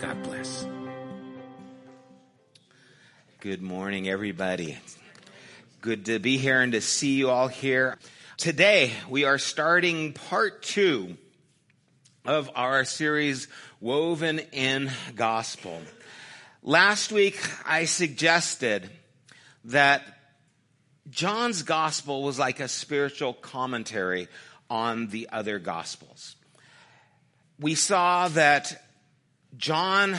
God bless. Good morning, everybody. Good to be here and to see you all here. Today, we are starting part two of our series, Woven in Gospel. Last week, I suggested that John's gospel was like a spiritual commentary on the other gospels. We saw that John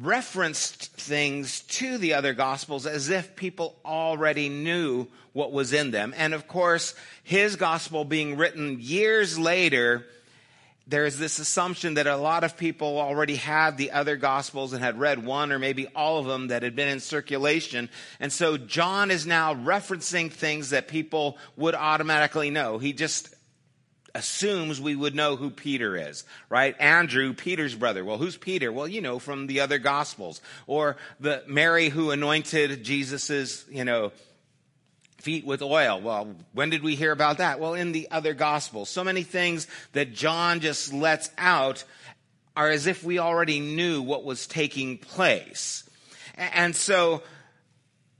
referenced things to the other gospels as if people already knew what was in them. And of course, his gospel being written years later, there's this assumption that a lot of people already had the other gospels and had read one or maybe all of them that had been in circulation. And so John is now referencing things that people would automatically know. He just assumes we would know who Peter is, right? Andrew, Peter's brother. Well, who's Peter? Well, you know, from the other gospels. Or the Mary who anointed Jesus's, you know, feet with oil. Well, when did we hear about that? Well, in the other gospels. So many things that John just lets out are as if we already knew what was taking place. And so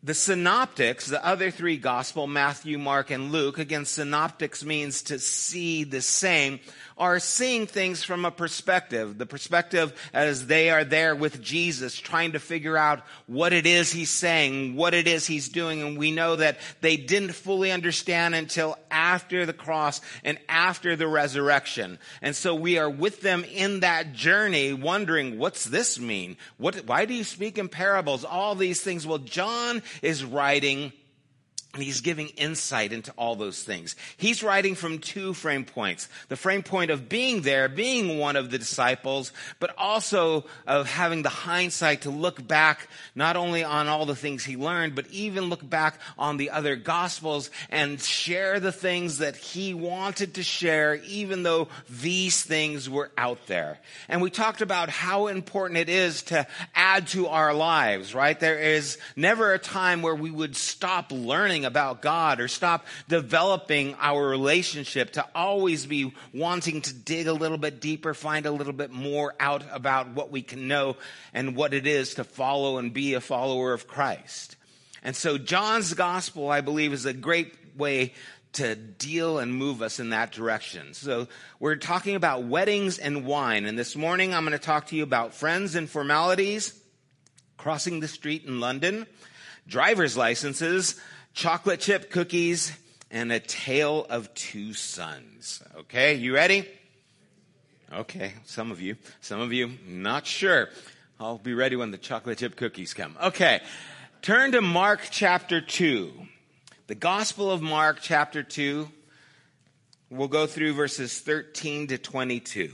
the synoptics, the other three gospel, Matthew, Mark, and Luke, again, synoptics means to see the same, are seeing things from a perspective. The perspective as they are there with Jesus, trying to figure out what it is he's saying, what it is he's doing. And we know that they didn't fully understand until after the cross and after the resurrection. And so we are with them in that journey, wondering, what's this mean? What, why do you speak in parables? All these things. Well, John is writing and he's giving insight into all those things. He's writing from two frame points. The frame point of being there, being one of the disciples, but also of having the hindsight to look back not only on all the things he learned, but even look back on the other gospels and share the things that he wanted to share, even though these things were out there. And we talked about how important it is to add to our lives, right? There is never a time where we would stop learning about God or stop developing our relationship to always be wanting to dig a little bit deeper, find a little bit more out about what we can know and what it is to follow and be a follower of Christ. And so John's gospel, I believe, is a great way to deal and move us in that direction. So we're talking about weddings and wine. And this morning I'm going to talk to you about friends and formalities, crossing the street in London, driver's licenses, chocolate chip cookies, and a tale of two sons. Okay, you ready? Okay, some of you, some of you, not sure. I'll be ready when the chocolate chip cookies come. Okay, turn to Mark chapter 2. The Gospel of Mark chapter 2. We'll go through verses 13 to 22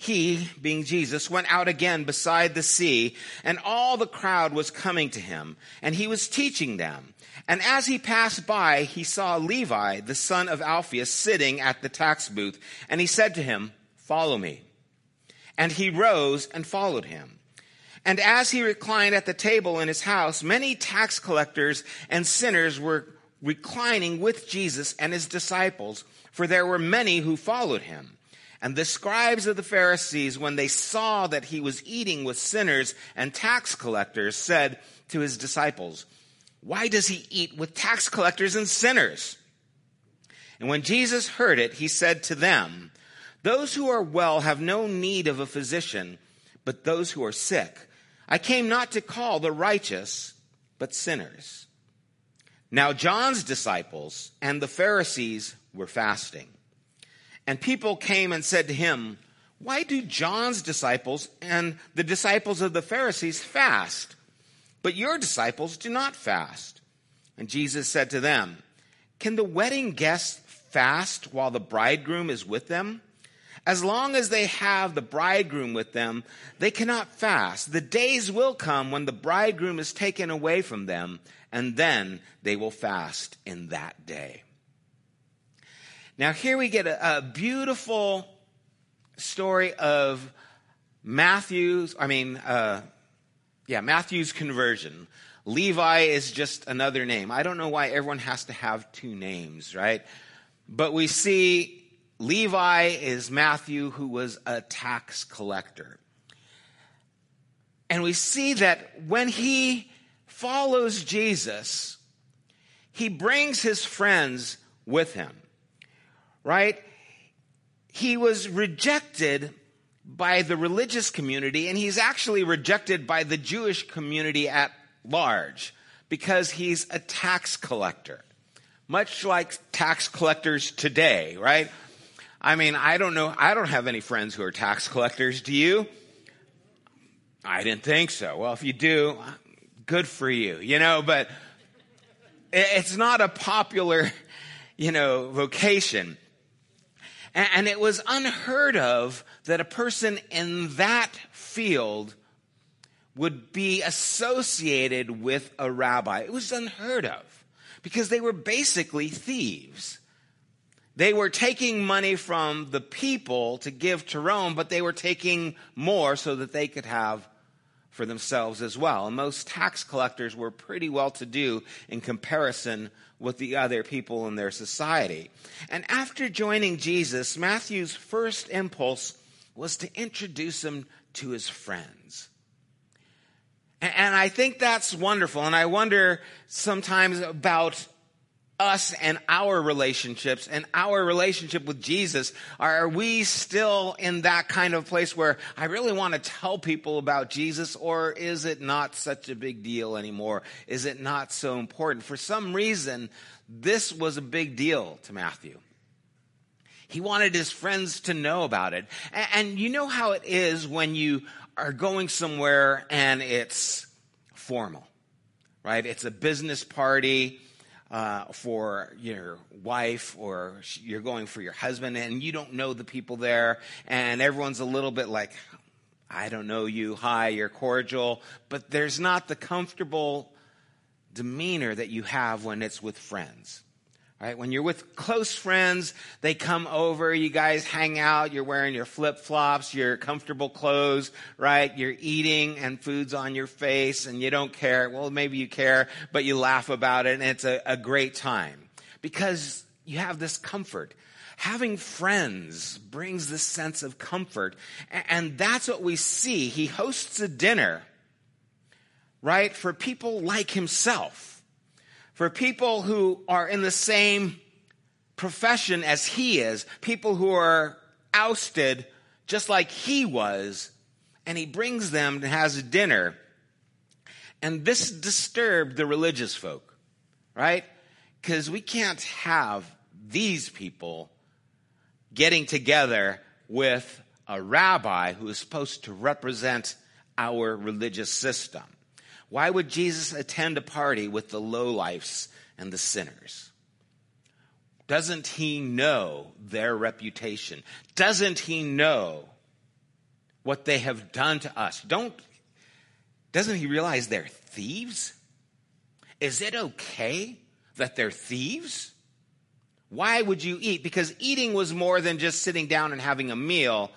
he, being Jesus, went out again beside the sea, and all the crowd was coming to him, and he was teaching them. And as he passed by, he saw Levi, the son of Alphaeus, sitting at the tax booth, and he said to him, Follow me. And he rose and followed him. And as he reclined at the table in his house, many tax collectors and sinners were reclining with Jesus and his disciples, for there were many who followed him. And the scribes of the Pharisees, when they saw that he was eating with sinners and tax collectors, said to his disciples, Why does he eat with tax collectors and sinners? And when Jesus heard it, he said to them, Those who are well have no need of a physician, but those who are sick. I came not to call the righteous, but sinners. Now, John's disciples and the Pharisees were fasting. And people came and said to him, Why do John's disciples and the disciples of the Pharisees fast, but your disciples do not fast? And Jesus said to them, Can the wedding guests fast while the bridegroom is with them? As long as they have the bridegroom with them, they cannot fast. The days will come when the bridegroom is taken away from them, and then they will fast in that day. Now, here we get a, a beautiful story of Matthew's, I mean, uh, yeah, Matthew's conversion. Levi is just another name. I don't know why everyone has to have two names, right? But we see Levi is Matthew, who was a tax collector. And we see that when he follows Jesus, he brings his friends with him, right? He was rejected by the religious community, and he's actually rejected by the Jewish community at large because he's a tax collector. Much like tax collectors today, right? I mean, I don't know. I don't have any friends who are tax collectors. Do you? I didn't think so. Well, if you do, good for you, you know, but it's not a popular, you know, vocation. And it was unheard of that a person in that field would be associated with a rabbi. It was unheard of because they were basically thieves. They were taking money from the people to give to Rome, but they were taking more so that they could have for themselves as well. And most tax collectors were pretty well to do in comparison with the other people in their society. And after joining Jesus, Matthew's first impulse was to introduce him to his friends. And I think that's wonderful. And I wonder sometimes about us and our relationships and our relationship with Jesus? Are we still in that kind of place where I really want to tell people about Jesus or is it not such a big deal anymore? Is it not so important? For some reason, this was a big deal to Matthew. He wanted his friends to know about it. And, you know how it is when you are going somewhere and it's formal, right? It's a business party uh, for your wife or you're going for your husband and you don't know the people there and everyone's a little bit like, I don't know you, hi, you're cordial, but there's not the comfortable demeanor that you have when it's with friends. Right? When you're with close friends, they come over, you guys hang out, you're wearing your flip flops, your comfortable clothes, right? You're eating and food's on your face and you don't care. Well, maybe you care, but you laugh about it and it's a, a great time because you have this comfort. Having friends brings this sense of comfort. And that's what we see. He hosts a dinner, right? For people like himself for people who are in the same profession as he is, people who are ousted just like he was, and he brings them and has a dinner. And this disturbed the religious folk, right? Because we can't have these people getting together with a rabbi who is supposed to represent our religious system. Why would Jesus attend a party with the lowlifes and the sinners? Doesn't he know their reputation? Doesn't he know what they have done to us? Don't doesn't he realize they're thieves? Is it okay that they're thieves? Why would you eat? Because eating was more than just sitting down and having a meal.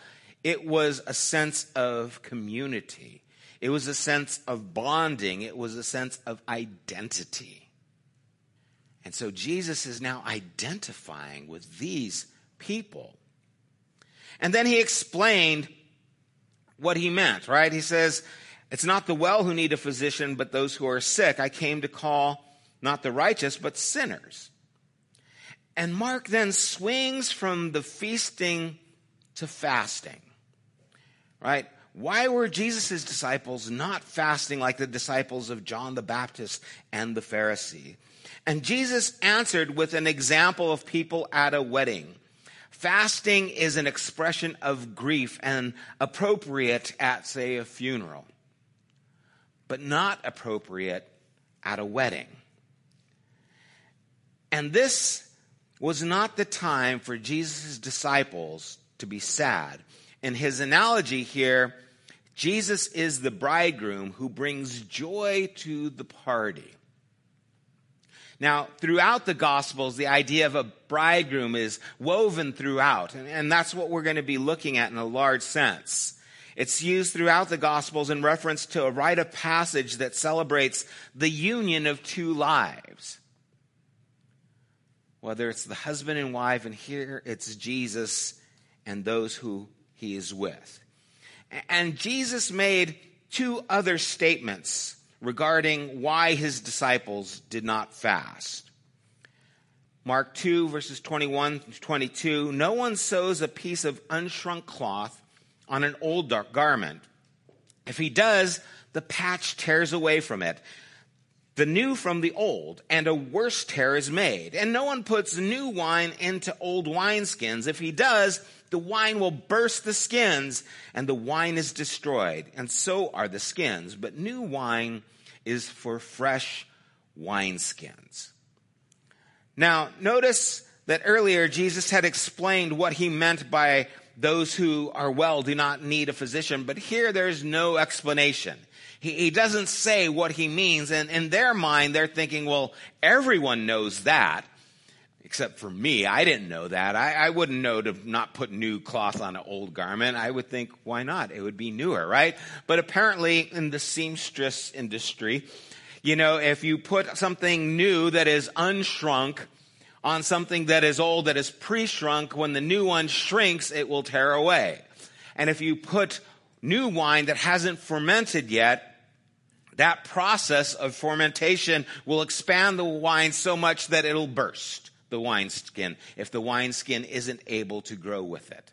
It was a sense of community. It was a sense of bonding, it was a sense of identity. And so Jesus is now identifying with these people. And then he explained what he meant, right? He says, It's not the well who need a physician, but those who are sick. I came to call not the righteous, but sinners. And Mark then swings from the feasting to fasting, right? Why were Jesus' disciples not fasting like the disciples of John the Baptist and the Pharisee? And Jesus answered with an example of people at a wedding. Fasting is an expression of grief and appropriate at, say, a funeral, but not appropriate at a wedding. And this was not the time for Jesus' disciples to be sad. In his analogy here, Jesus is the bridegroom who brings joy to the party. Now, throughout the Gospels, the idea of a bridegroom is woven throughout, and, and, that's what we're going to be looking at in a large sense. It's used throughout the Gospels in reference to a rite of passage that celebrates the union of two lives. Whether it's the husband and wife, and here it's Jesus and those who he is with. And Jesus made two other statements regarding why his disciples did not fast. Mark 2, verses 21 to 22 No one sews a piece of unshrunk cloth on an old garment. If he does, the patch tears away from it, the new from the old, and a worse tear is made. And no one puts new wine into old wineskins. If he does, the wine will burst the skins, and the wine is destroyed, and so are the skins. But new wine is for fresh wineskins. Now, notice that earlier Jesus had explained what he meant by those who are well do not need a physician, but here there's no explanation. He, he doesn't say what he means, and in their mind, they're thinking, well, everyone knows that except for me. I didn't know that. I, I, wouldn't know to not put new cloth on an old garment. I would think, why not? It would be newer, right? But apparently, in the seamstress industry, you know, if you put something new that is unshrunk on something that is old, that is pre shrunk, when the new one shrinks, it will tear away. And if you put new wine that hasn't fermented yet, that process of fermentation will expand the wine so much that it'll burst the wineskin if the wineskin isn't able to grow with it.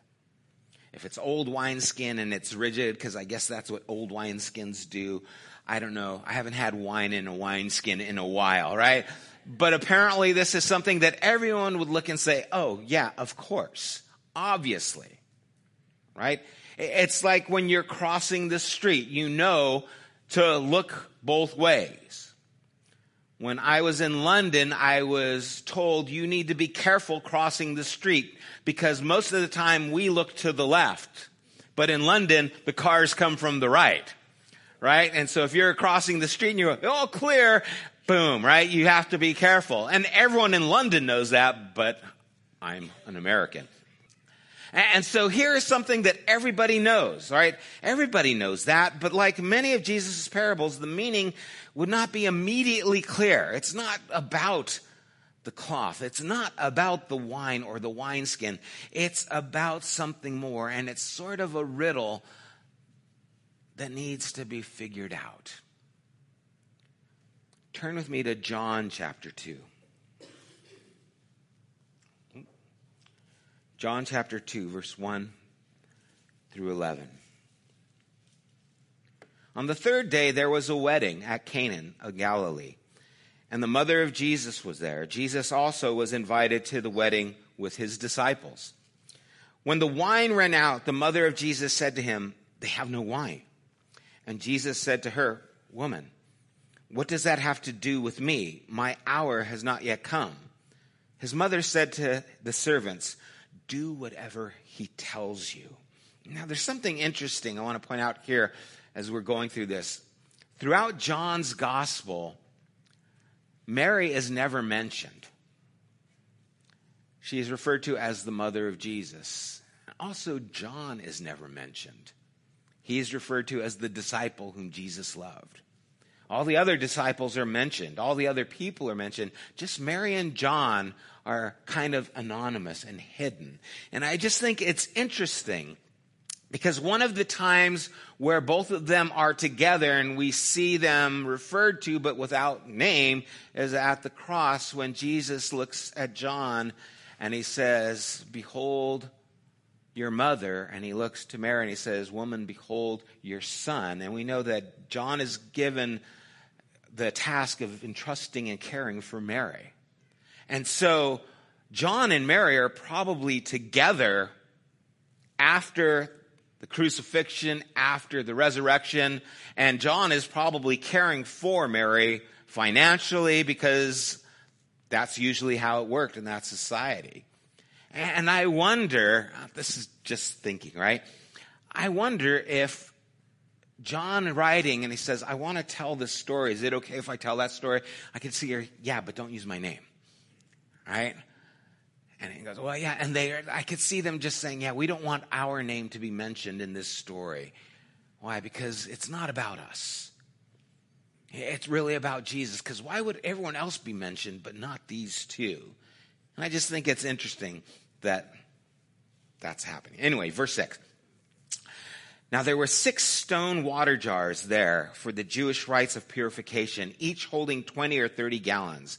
If it's old wineskin and it's rigid, because I guess that's what old wineskins do. I don't know. I haven't had wine in a wineskin in a while, right? But apparently this is something that everyone would look and say, oh, yeah, of course. Obviously. Right? It's like when you're crossing the street, you know to look both ways. When I was in London, I was told you need to be careful crossing the street because most of the time we look to the left. But in London, the cars come from the right. Right? And so if you're crossing the street and you're, oh, clear, boom, right? You have to be careful. And everyone in London knows that, but I'm an American. And so here is something that everybody knows, right? Everybody knows that, but like many of Jesus' parables, the meaning would not be immediately clear. It's not about the cloth. It's not about the wine or the wineskin. It's about something more, and it's sort of a riddle that needs to be figured out. Turn with me to John chapter 2. John chapter 2, verse 1 through 11. On the third day, there was a wedding at Cana of Galilee, and the mother of Jesus was there. Jesus also was invited to the wedding with his disciples. When the wine ran out, the mother of Jesus said to him, They have no wine. And Jesus said to her, Woman, what does that have to do with me? My hour has not yet come. His mother said to the servants, do whatever he tells you. Now, there's something interesting I want to point out here as we're going through this. Throughout John's gospel, Mary is never mentioned. She is referred to as the mother of Jesus. Also, John is never mentioned. He is referred to as the disciple whom Jesus loved. All the other disciples are mentioned. All the other people are mentioned. Just Mary and John are kind of anonymous and hidden. And I just think it's interesting because one of the times where both of them are together and we see them referred to but without name is at the cross when Jesus looks at John and he says, Behold your mother. And he looks to Mary and he says, Woman, behold your son. And we know that John is given the task of entrusting and caring for Mary. And so John and Mary are probably together after the crucifixion, after the resurrection. And John is probably caring for Mary financially because that's usually how it worked in that society. And I wonder, this is just thinking, right? I wonder if John writing and he says, I want to tell this story. Is it okay if I tell that story? I can see her, yeah, but don't use my name. Right? And he goes, well, yeah. And they, I could see them just saying, yeah, we don't want our name to be mentioned in this story. Why? Because it's not about us. It's really about Jesus. Because why would everyone else be mentioned, but not these two? And I just think it's interesting that that's happening. Anyway, verse 6. Now there were six stone water jars there for the Jewish rites of purification, each holding 20 or 30 gallons.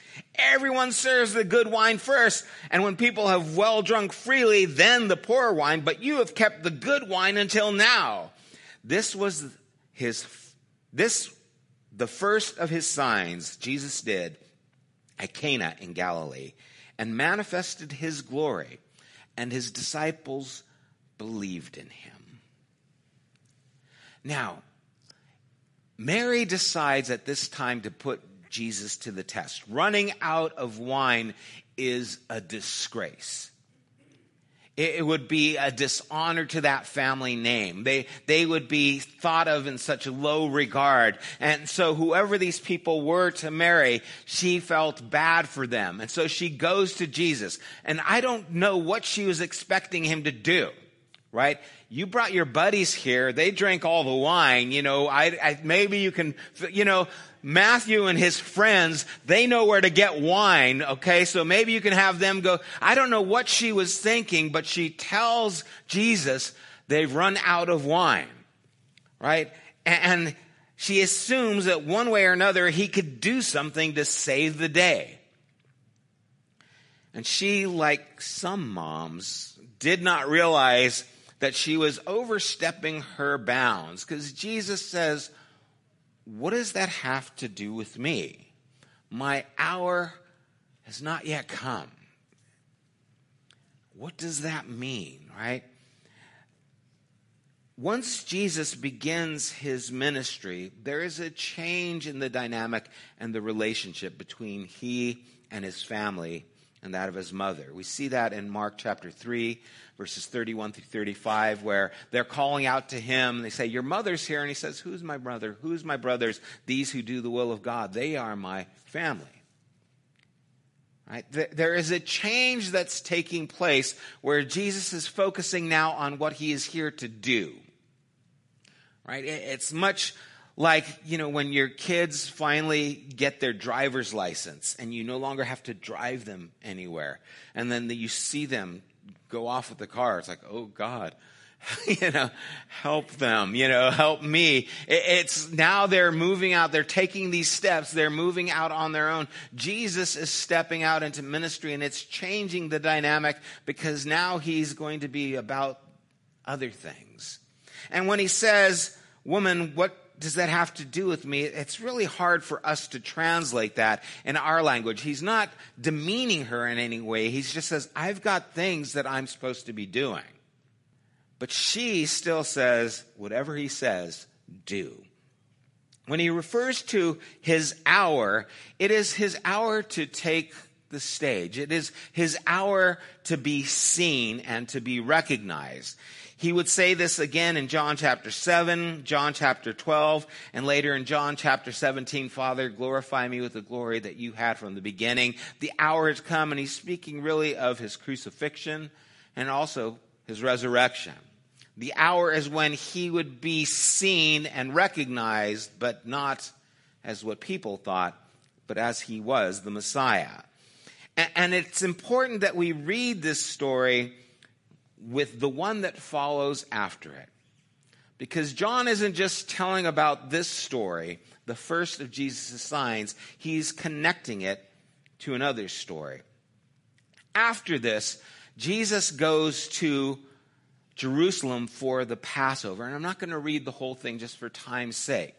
Everyone serves the good wine first, and when people have well drunk freely, then the poor wine, but you have kept the good wine until now. This was his, this, the first of his signs Jesus did at Cana in Galilee and manifested his glory, and his disciples believed in him. Now, Mary decides at this time to put Jesus to the test. Running out of wine is a disgrace. It would be a dishonor to that family name. They, they would be thought of in such low regard. And so whoever these people were to Mary, she felt bad for them. And so she goes to Jesus. And I don't know what she was expecting him to do, right? you brought your buddies here. They drank all the wine. You know, I, I, maybe you can, you know, Matthew and his friends, they know where to get wine. Okay. So maybe you can have them go. I don't know what she was thinking, but she tells Jesus they've run out of wine. Right. And she assumes that one way or another he could do something to save the day. And she, like some moms, did not realize that she was overstepping her bounds because Jesus says, What does that have to do with me? My hour has not yet come. What does that mean, right? Once Jesus begins his ministry, there is a change in the dynamic and the relationship between he and his family and that of his mother. We see that in Mark chapter 3, verses 31 through 35, where they're calling out to him. They say, Your mother's here. And he says, Who's my brother? Who's my brothers? These who do the will of God. They are my family. Right? There is a change that's taking place where Jesus is focusing now on what he is here to do. Right? It's much like, you know, when your kids finally get their driver's license and you no longer have to drive them anywhere. And then you see them go off with the car. It's like, oh God, you know, help them, you know, help me. It's now they're moving out. They're taking these steps. They're moving out on their own. Jesus is stepping out into ministry and it's changing the dynamic because now he's going to be about other things. And when he says, woman, what does that have to do with me? It's really hard for us to translate that in our language. He's not demeaning her in any way. He just says, I've got things that I'm supposed to be doing. But she still says, whatever he says, do. When he refers to his hour, it is his hour to take the stage. It is his hour to be seen and to be recognized. He would say this again in John chapter 7, John chapter 12, and later in John chapter 17, Father, glorify me with the glory that you had from the beginning. The hour has come, and he's speaking really of his crucifixion and also his resurrection. The hour is when he would be seen and recognized, but not as what people thought, but as he was the Messiah. And it's important that we read this story with the one that follows after it. Because John isn't just telling about this story, the first of Jesus' signs, he's connecting it to another story. After this, Jesus goes to Jerusalem for the Passover. And I'm not going to read the whole thing just for time's sake.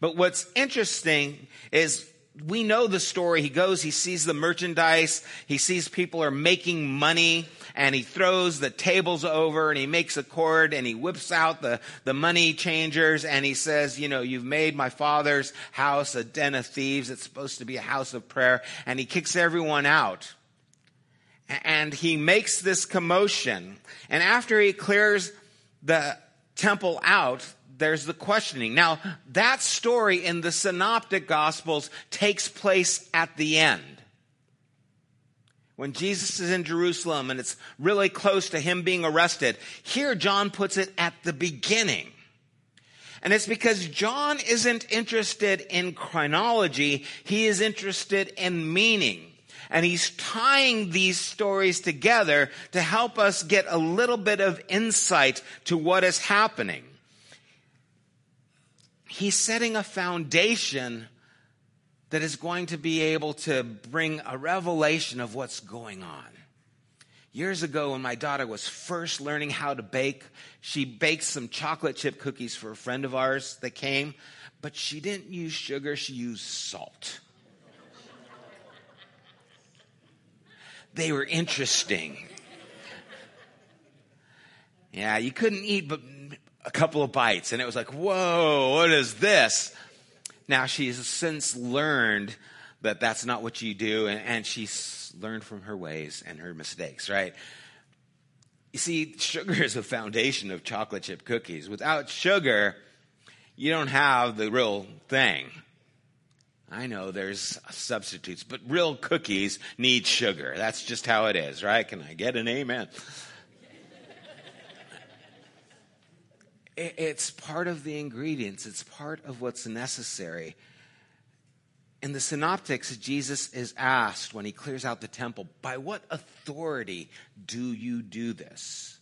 But what's interesting is we know the story. He goes, he sees the merchandise, he sees people are making money, and he throws the tables over and he makes a cord and he whips out the, the money changers and he says, You know, you've made my father's house a den of thieves. It's supposed to be a house of prayer. And he kicks everyone out. And he makes this commotion. And after he clears the temple out, there's the questioning. Now, that story in the synoptic gospels takes place at the end. When Jesus is in Jerusalem and it's really close to him being arrested. Here, John puts it at the beginning. And it's because John isn't interested in chronology, he is interested in meaning. And he's tying these stories together to help us get a little bit of insight to what is happening he's setting a foundation that is going to be able to bring a revelation of what's going on. Years ago, when my daughter was first learning how to bake, she baked some chocolate chip cookies for a friend of ours that came, but she didn't use sugar, she used salt. They were interesting. Yeah, you couldn't eat but a couple of bites and it was like, whoa, what is this? Now she's since learned that that's not what you do and, and she's learned from her ways and her mistakes, right? You see, sugar is a foundation of chocolate chip cookies. Without sugar, you don't have the real thing. I know there's substitutes, but real cookies need sugar. That's just how it is, right? Can I get an amen? It's part of the ingredients, it's part of what's necessary. In the synoptics, Jesus is asked when he clears out the temple, By what authority do you do this?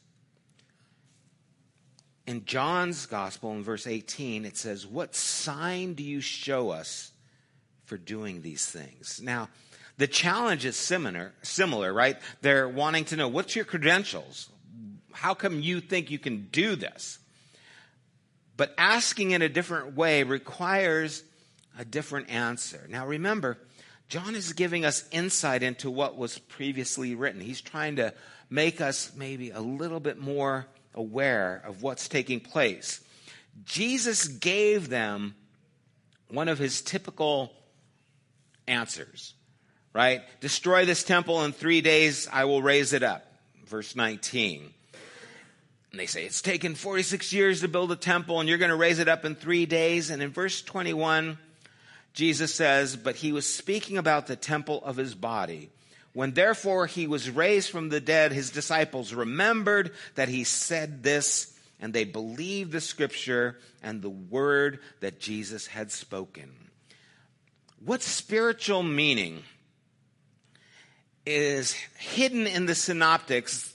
In John's gospel, in verse 18, it says, What sign do you show us for doing these things? Now, the challenge is similar, similar, right? They're wanting to know, What's your credentials? How come you think you can do this? But asking in a different way requires a different answer. Now remember, John is giving us insight into what was previously written. He's trying to make us maybe a little bit more aware of what's taking place. Jesus gave them one of his typical answers, right? Destroy this temple in three days, I will raise it up. Verse 19. And they say, It's taken 46 years to build a temple, and you're going to raise it up in three days. And in verse 21, Jesus says, But he was speaking about the temple of his body. When therefore he was raised from the dead, his disciples remembered that he said this, and they believed the scripture and the word that Jesus had spoken. What spiritual meaning is hidden in the synoptics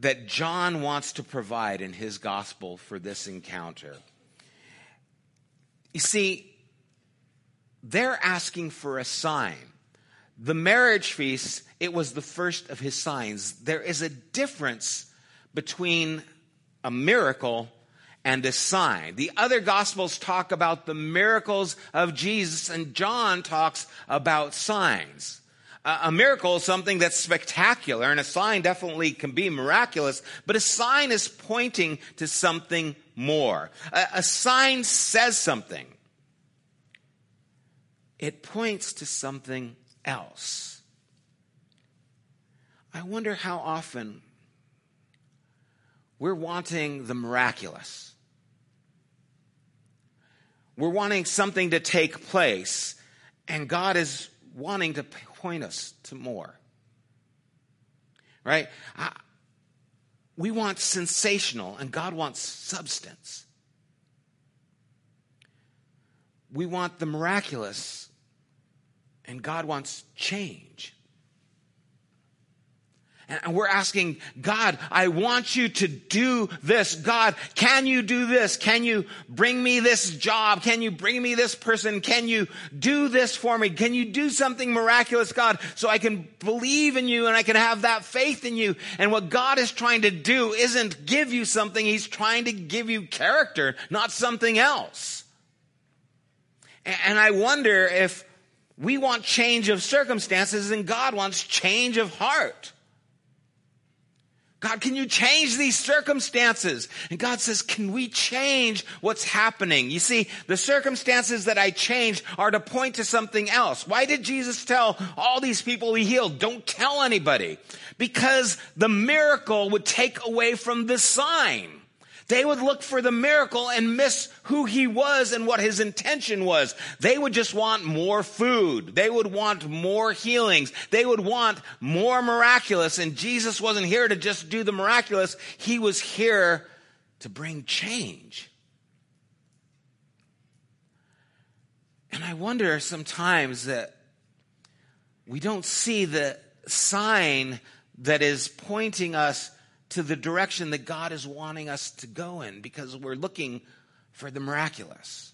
that John wants to provide in his gospel for this encounter. You see, they're asking for a sign. The marriage feast, it was the first of his signs. There is a difference between a miracle and a sign. The other gospels talk about the miracles of Jesus, and John talks about signs a miracle is something that's spectacular, and a sign definitely can be miraculous, but a sign is pointing to something more. A, a sign says something, it points to something else. I wonder how often we're wanting the miraculous. We're wanting something to take place, and God is wanting to point us to more. Right? I, we want sensational, and God wants substance. we want the miraculous, and God wants change. And we're asking, God, I want you to do this. God, can you do this? Can you bring me this job? Can you bring me this person? Can you do this for me? Can you do something miraculous, God, so I can believe in you and I can have that faith in you? And what God is trying to do isn't give you something. He's trying to give you character, not something else. And I wonder if we want change of circumstances and God wants change of heart. God, can you change these circumstances? And God says, can we change what's happening? You see, the circumstances that I change are to point to something else. Why did Jesus tell all these people he healed, don't tell anybody? Because the miracle would take away from the sign. They would look for the miracle and miss who he was and what his intention was. They would just want more food. They would want more healings. They would want more miraculous. And Jesus wasn't here to just do the miraculous. He was here to bring change. And I wonder sometimes that we don't see the sign that is pointing us to the direction that God is wanting us to go in because we're looking for the miraculous.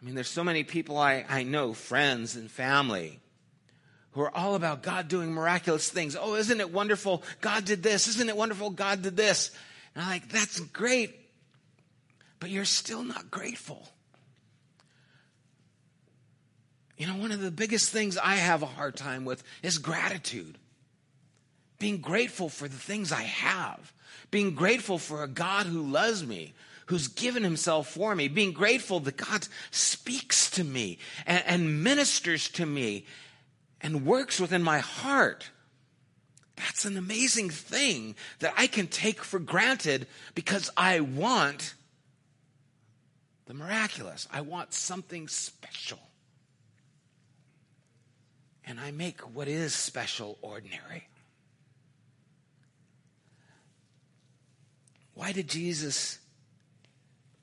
I mean, there's so many people I, I know, friends and family, who are all about God doing miraculous things. Oh, isn't it wonderful? God did this. Isn't it wonderful? God did this. And I'm like, that's great, but you're still not grateful. You know, one of the biggest things I have a hard time with is gratitude being grateful for the things I have, being grateful for a God who loves me, who's given himself for me, being grateful that God speaks to me and, and ministers to me and works within my heart. That's an amazing thing that I can take for granted because I want the miraculous. I want something special. And I make what is special ordinary. Why did Jesus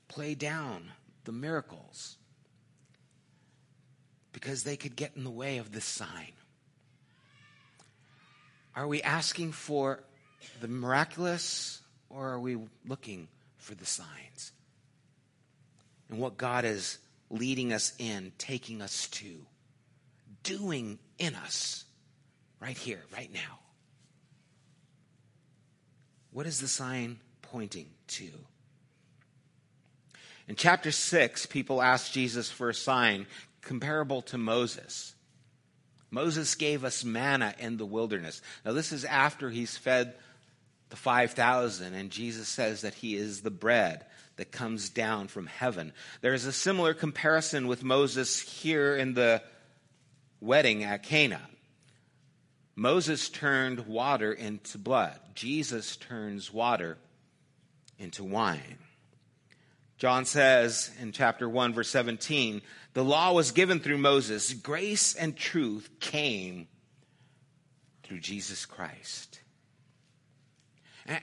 play down the miracles? Because they could get in the way of this sign. Are we asking for the miraculous or are we looking for the signs? And what God is leading us in, taking us to, doing in us right here, right now. What is the sign pointing to. In chapter 6, people asked Jesus for a sign comparable to Moses. Moses gave us manna in the wilderness. Now, this is after he's fed the 5,000, and Jesus says that he is the bread that comes down from heaven. There is a similar comparison with Moses here in the wedding at Cana. Moses turned water into blood. Jesus turns water into wine. John says in chapter 1, verse 17, the law was given through Moses, grace and truth came through Jesus Christ.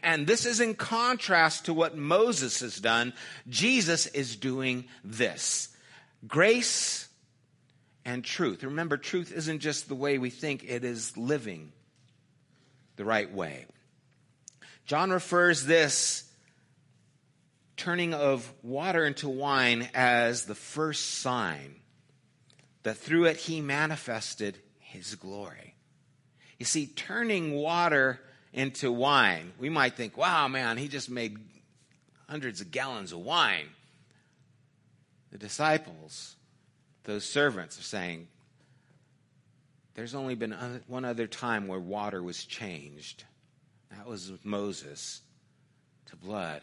And this is in contrast to what Moses has done. Jesus is doing this grace and truth. Remember, truth isn't just the way we think, it is living the right way. John refers this turning of water into wine as the first sign that through it he manifested his glory. You see, turning water into wine, we might think, wow, man, he just made hundreds of gallons of wine. The disciples, those servants, are saying, there's only been one other time where water was changed. That was with Moses to blood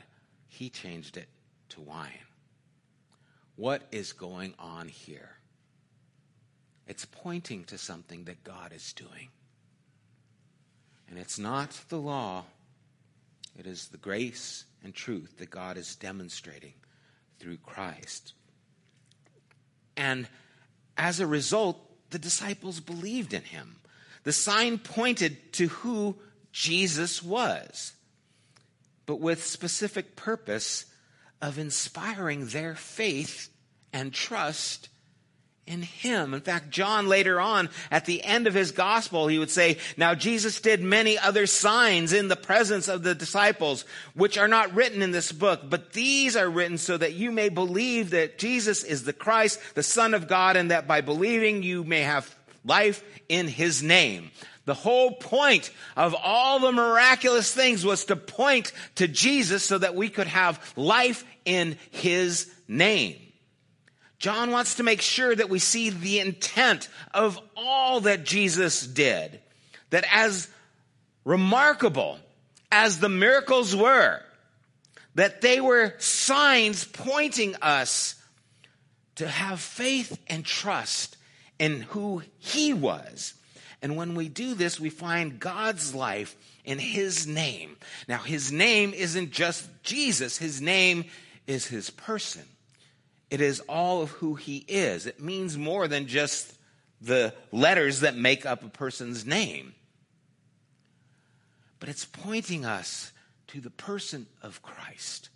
he changed it to wine. What is going on here? It's pointing to something that God is doing. And it's not the law, it is the grace and truth that God is demonstrating through Christ. And as a result, the disciples believed in him. The sign pointed to who Jesus was but with specific purpose of inspiring their faith and trust in him. In fact, John later on at the end of his gospel, he would say, Now Jesus did many other signs in the presence of the disciples, which are not written in this book, but these are written so that you may believe that Jesus is the Christ, the Son of God, and that by believing you may have life in his name. The whole point of all the miraculous things was to point to Jesus so that we could have life in his name. John wants to make sure that we see the intent of all that Jesus did. That as remarkable as the miracles were, that they were signs pointing us to have faith and trust in who he was. And when we do this, we find God's life in his name. Now, his name isn't just Jesus, his name is his person. It is all of who he is. It means more than just the letters that make up a person's name. But it's pointing us to the person of Christ,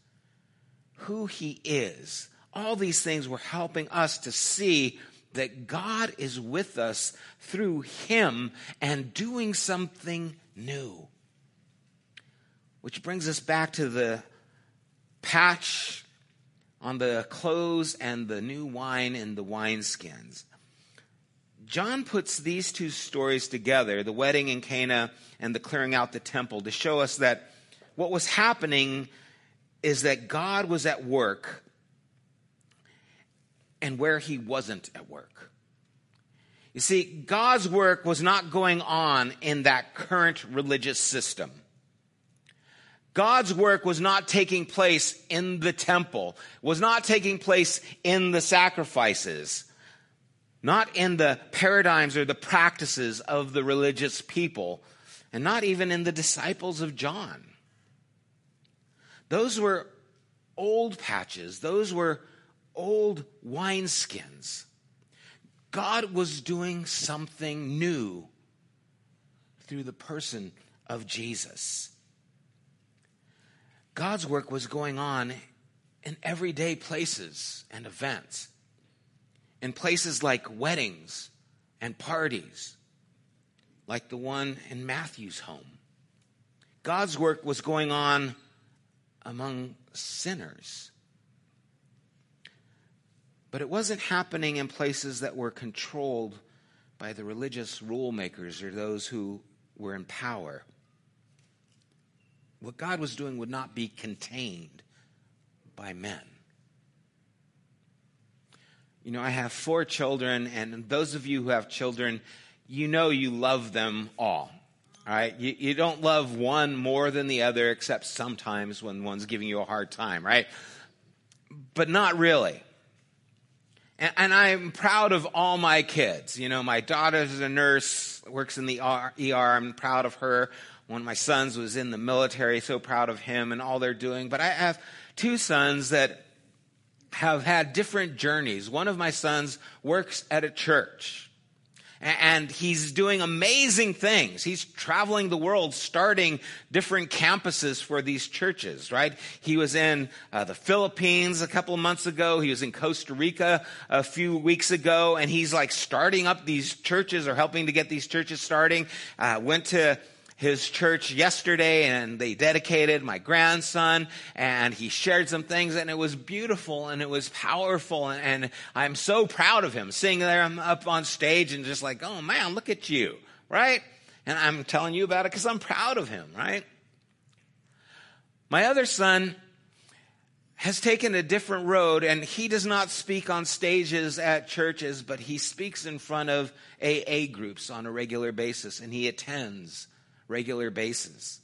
who he is. All these things were helping us to see that God is with us through him and doing something new. Which brings us back to the patch on the clothes and the new wine in the wineskins. John puts these two stories together, the wedding in Cana and the clearing out the temple, to show us that what was happening is that God was at work and where he wasn't at work. You see, God's work was not going on in that current religious system. God's work was not taking place in the temple, was not taking place in the sacrifices, not in the paradigms or the practices of the religious people, and not even in the disciples of John. Those were old patches, those were old wineskins. God was doing something new through the person of Jesus. God's work was going on in everyday places and events, in places like weddings and parties, like the one in Matthew's home. God's work was going on among sinners. But it wasn't happening in places that were controlled by the religious rule makers or those who were in power what God was doing would not be contained by men. You know, I have four children, and those of you who have children, you know you love them all. All right? You, you don't love one more than the other, except sometimes when one's giving you a hard time, right? But not really. And, I'm proud of all my kids. You know, my daughter's a nurse, works in the ER. I'm proud of her. One of my sons was in the military, so proud of him and all they're doing. But I have two sons that have had different journeys. One of my sons works at a church and he's doing amazing things. He's traveling the world, starting different campuses for these churches, right? He was in uh, the Philippines a couple of months ago. He was in Costa Rica a few weeks ago, and he's like starting up these churches or helping to get these churches starting. Uh, went to his church yesterday and they dedicated my grandson and he shared some things and it was beautiful and it was powerful and, and I'm so proud of him seeing there I'm up on stage and just like, oh man, look at you, right? And I'm telling you about it because I'm proud of him, right? My other son has taken a different road and he does not speak on stages at churches, but he speaks in front of AA groups on a regular basis and he attends regular basis.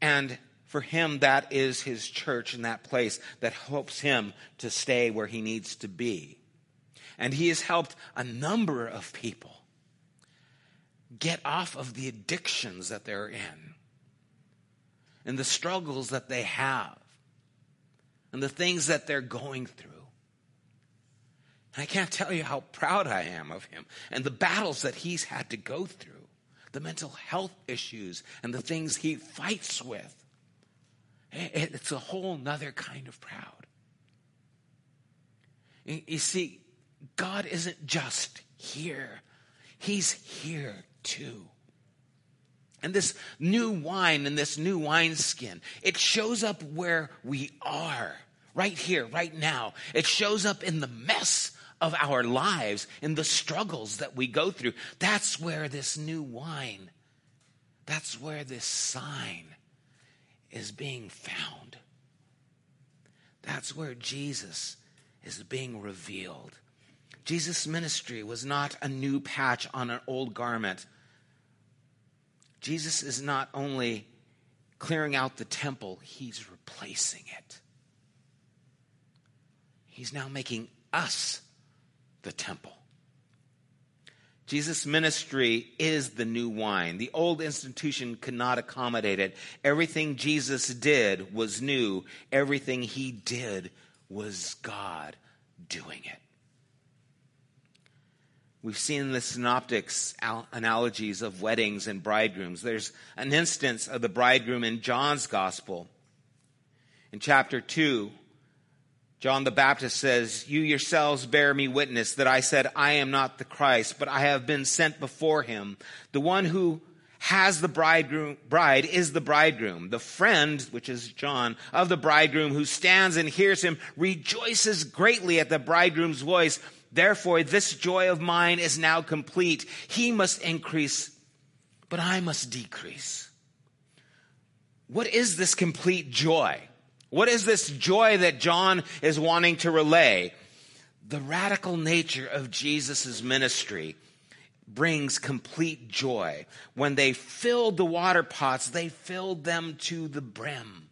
And for him, that is his church and that place that helps him to stay where he needs to be. And he has helped a number of people get off of the addictions that they're in and the struggles that they have and the things that they're going through. And I can't tell you how proud I am of him and the battles that he's had to go through the mental health issues and the things he fights with. It's a whole nother kind of proud. You see, God isn't just here, He's here too. And this new wine and this new wineskin, it shows up where we are, right here, right now. It shows up in the mess of our lives, and the struggles that we go through. That's where this new wine, that's where this sign is being found. That's where Jesus is being revealed. Jesus' ministry was not a new patch on an old garment. Jesus is not only clearing out the temple, he's replacing it. He's now making us the temple. Jesus' ministry is the new wine. The old institution could not accommodate it. Everything Jesus did was new. Everything he did was God doing it. We've seen the synoptics analogies of weddings and bridegrooms. There's an instance of the bridegroom in John's gospel. In chapter 2, John the Baptist says, You yourselves bear me witness that I said, I am not the Christ, but I have been sent before him. The one who has the bridegroom, bride is the bridegroom. The friend, which is John, of the bridegroom who stands and hears him rejoices greatly at the bridegroom's voice Therefore, this joy of mine is now complete. He must increase, but I must decrease. What is this complete joy? What is this joy that John is wanting to relay? The radical nature of Jesus' ministry brings complete joy. When they filled the water pots, they filled them to the brim.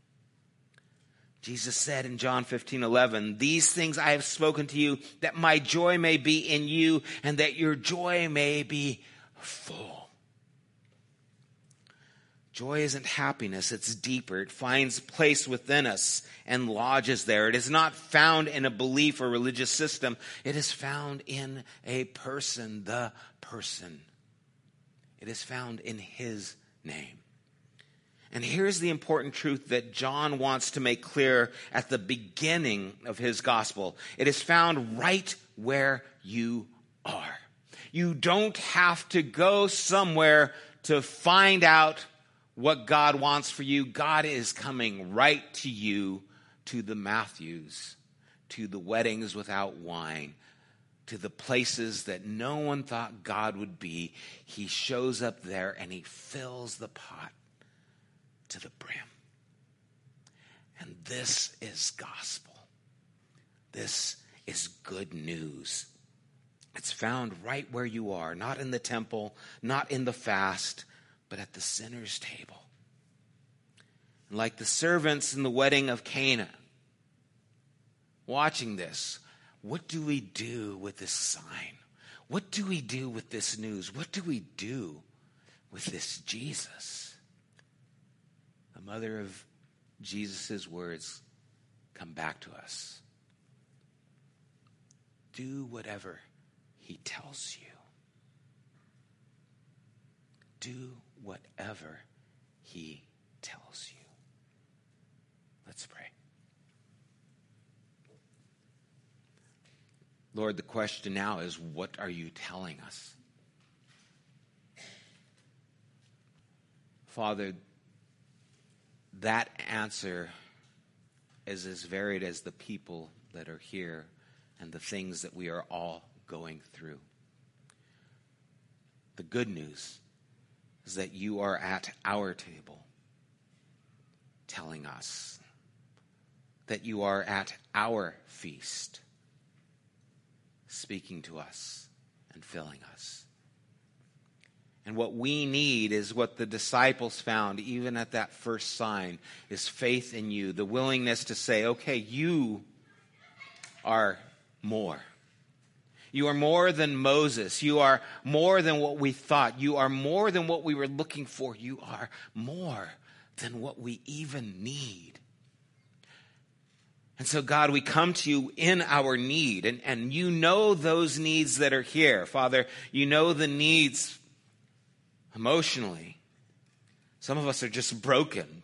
Jesus said in John 15, 11, These things I have spoken to you, that my joy may be in you, and that your joy may be full. Joy isn't happiness, it's deeper. It finds place within us and lodges there. It is not found in a belief or religious system, it is found in a person, the person. It is found in his name. And here's the important truth that John wants to make clear at the beginning of his gospel it is found right where you are. You don't have to go somewhere to find out what God wants for you. God is coming right to you, to the Matthews, to the weddings without wine, to the places that no one thought God would be. He shows up there and he fills the pot to the brim. And this is gospel. This is good news. It's found right where you are, not in the temple, not in the fast, but at the sinner's table. And like the servants in the wedding of Cana, watching this, what do we do with this sign? What do we do with this news? What do we do with this Jesus? the mother of Jesus' words come back to us. Do whatever he tells you. Do whatever he tells you. Let's pray. Lord, the question now is what are you telling us? Father, that answer is as varied as the people that are here and the things that we are all going through. The good news is that you are at our table telling us that you are at our feast speaking to us and filling us. And what we need is what the disciples found, even at that first sign, is faith in you, the willingness to say, okay, you are more. You are more than Moses. You are more than what we thought. You are more than what we were looking for. You are more than what we even need. And so, God, we come to you in our need, and, and you know those needs that are here. Father, you know the needs emotionally. Some of us are just broken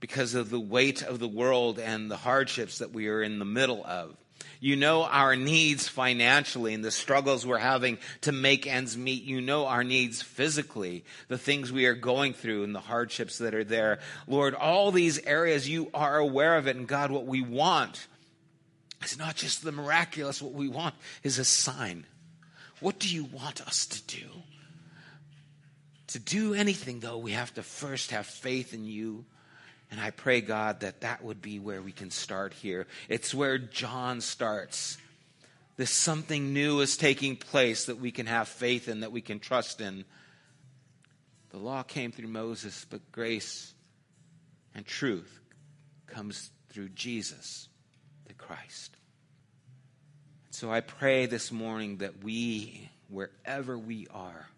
because of the weight of the world and the hardships that we are in the middle of. You know our needs financially and the struggles we're having to make ends meet. You know our needs physically, the things we are going through and the hardships that are there. Lord, all these areas you are aware of it. And God, what we want is not just the miraculous. What we want is a sign. What do you want us to do? To do anything, though, we have to first have faith in you and I pray, God, that that would be where we can start here. It's where John starts. This something new is taking place that we can have faith in, that we can trust in. The law came through Moses, but grace and truth comes through Jesus, the Christ. So I pray this morning that we, wherever we are,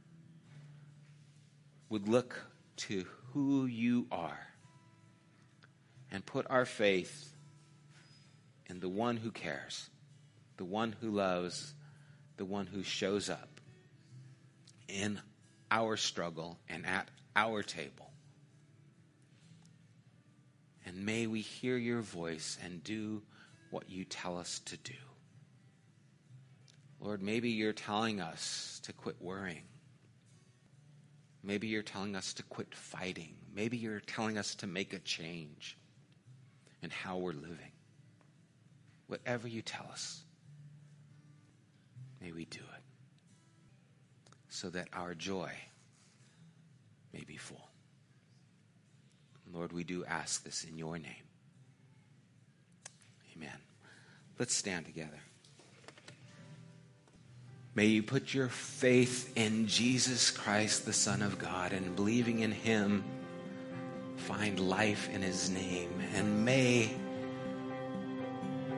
would look to who you are and put our faith in the one who cares, the one who loves, the one who shows up in our struggle and at our table. And may we hear your voice and do what you tell us to do. Lord, maybe you're telling us to quit worrying. Maybe you're telling us to quit fighting. Maybe you're telling us to make a change and how we're living. Whatever you tell us, may we do it so that our joy may be full. Lord, we do ask this in your name. Amen. Let's stand together. May you put your faith in Jesus Christ, the Son of God, and believing in him find life in his name. And may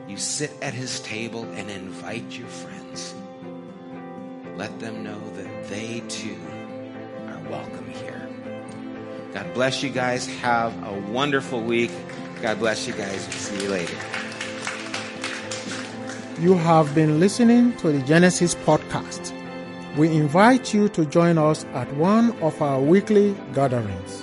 you sit at his table and invite your friends. Let them know that they too are welcome here. God bless you guys. Have a wonderful week. God bless you guys. See you later. You have been listening to the Genesis podcast. We invite you to join us at one of our weekly gatherings.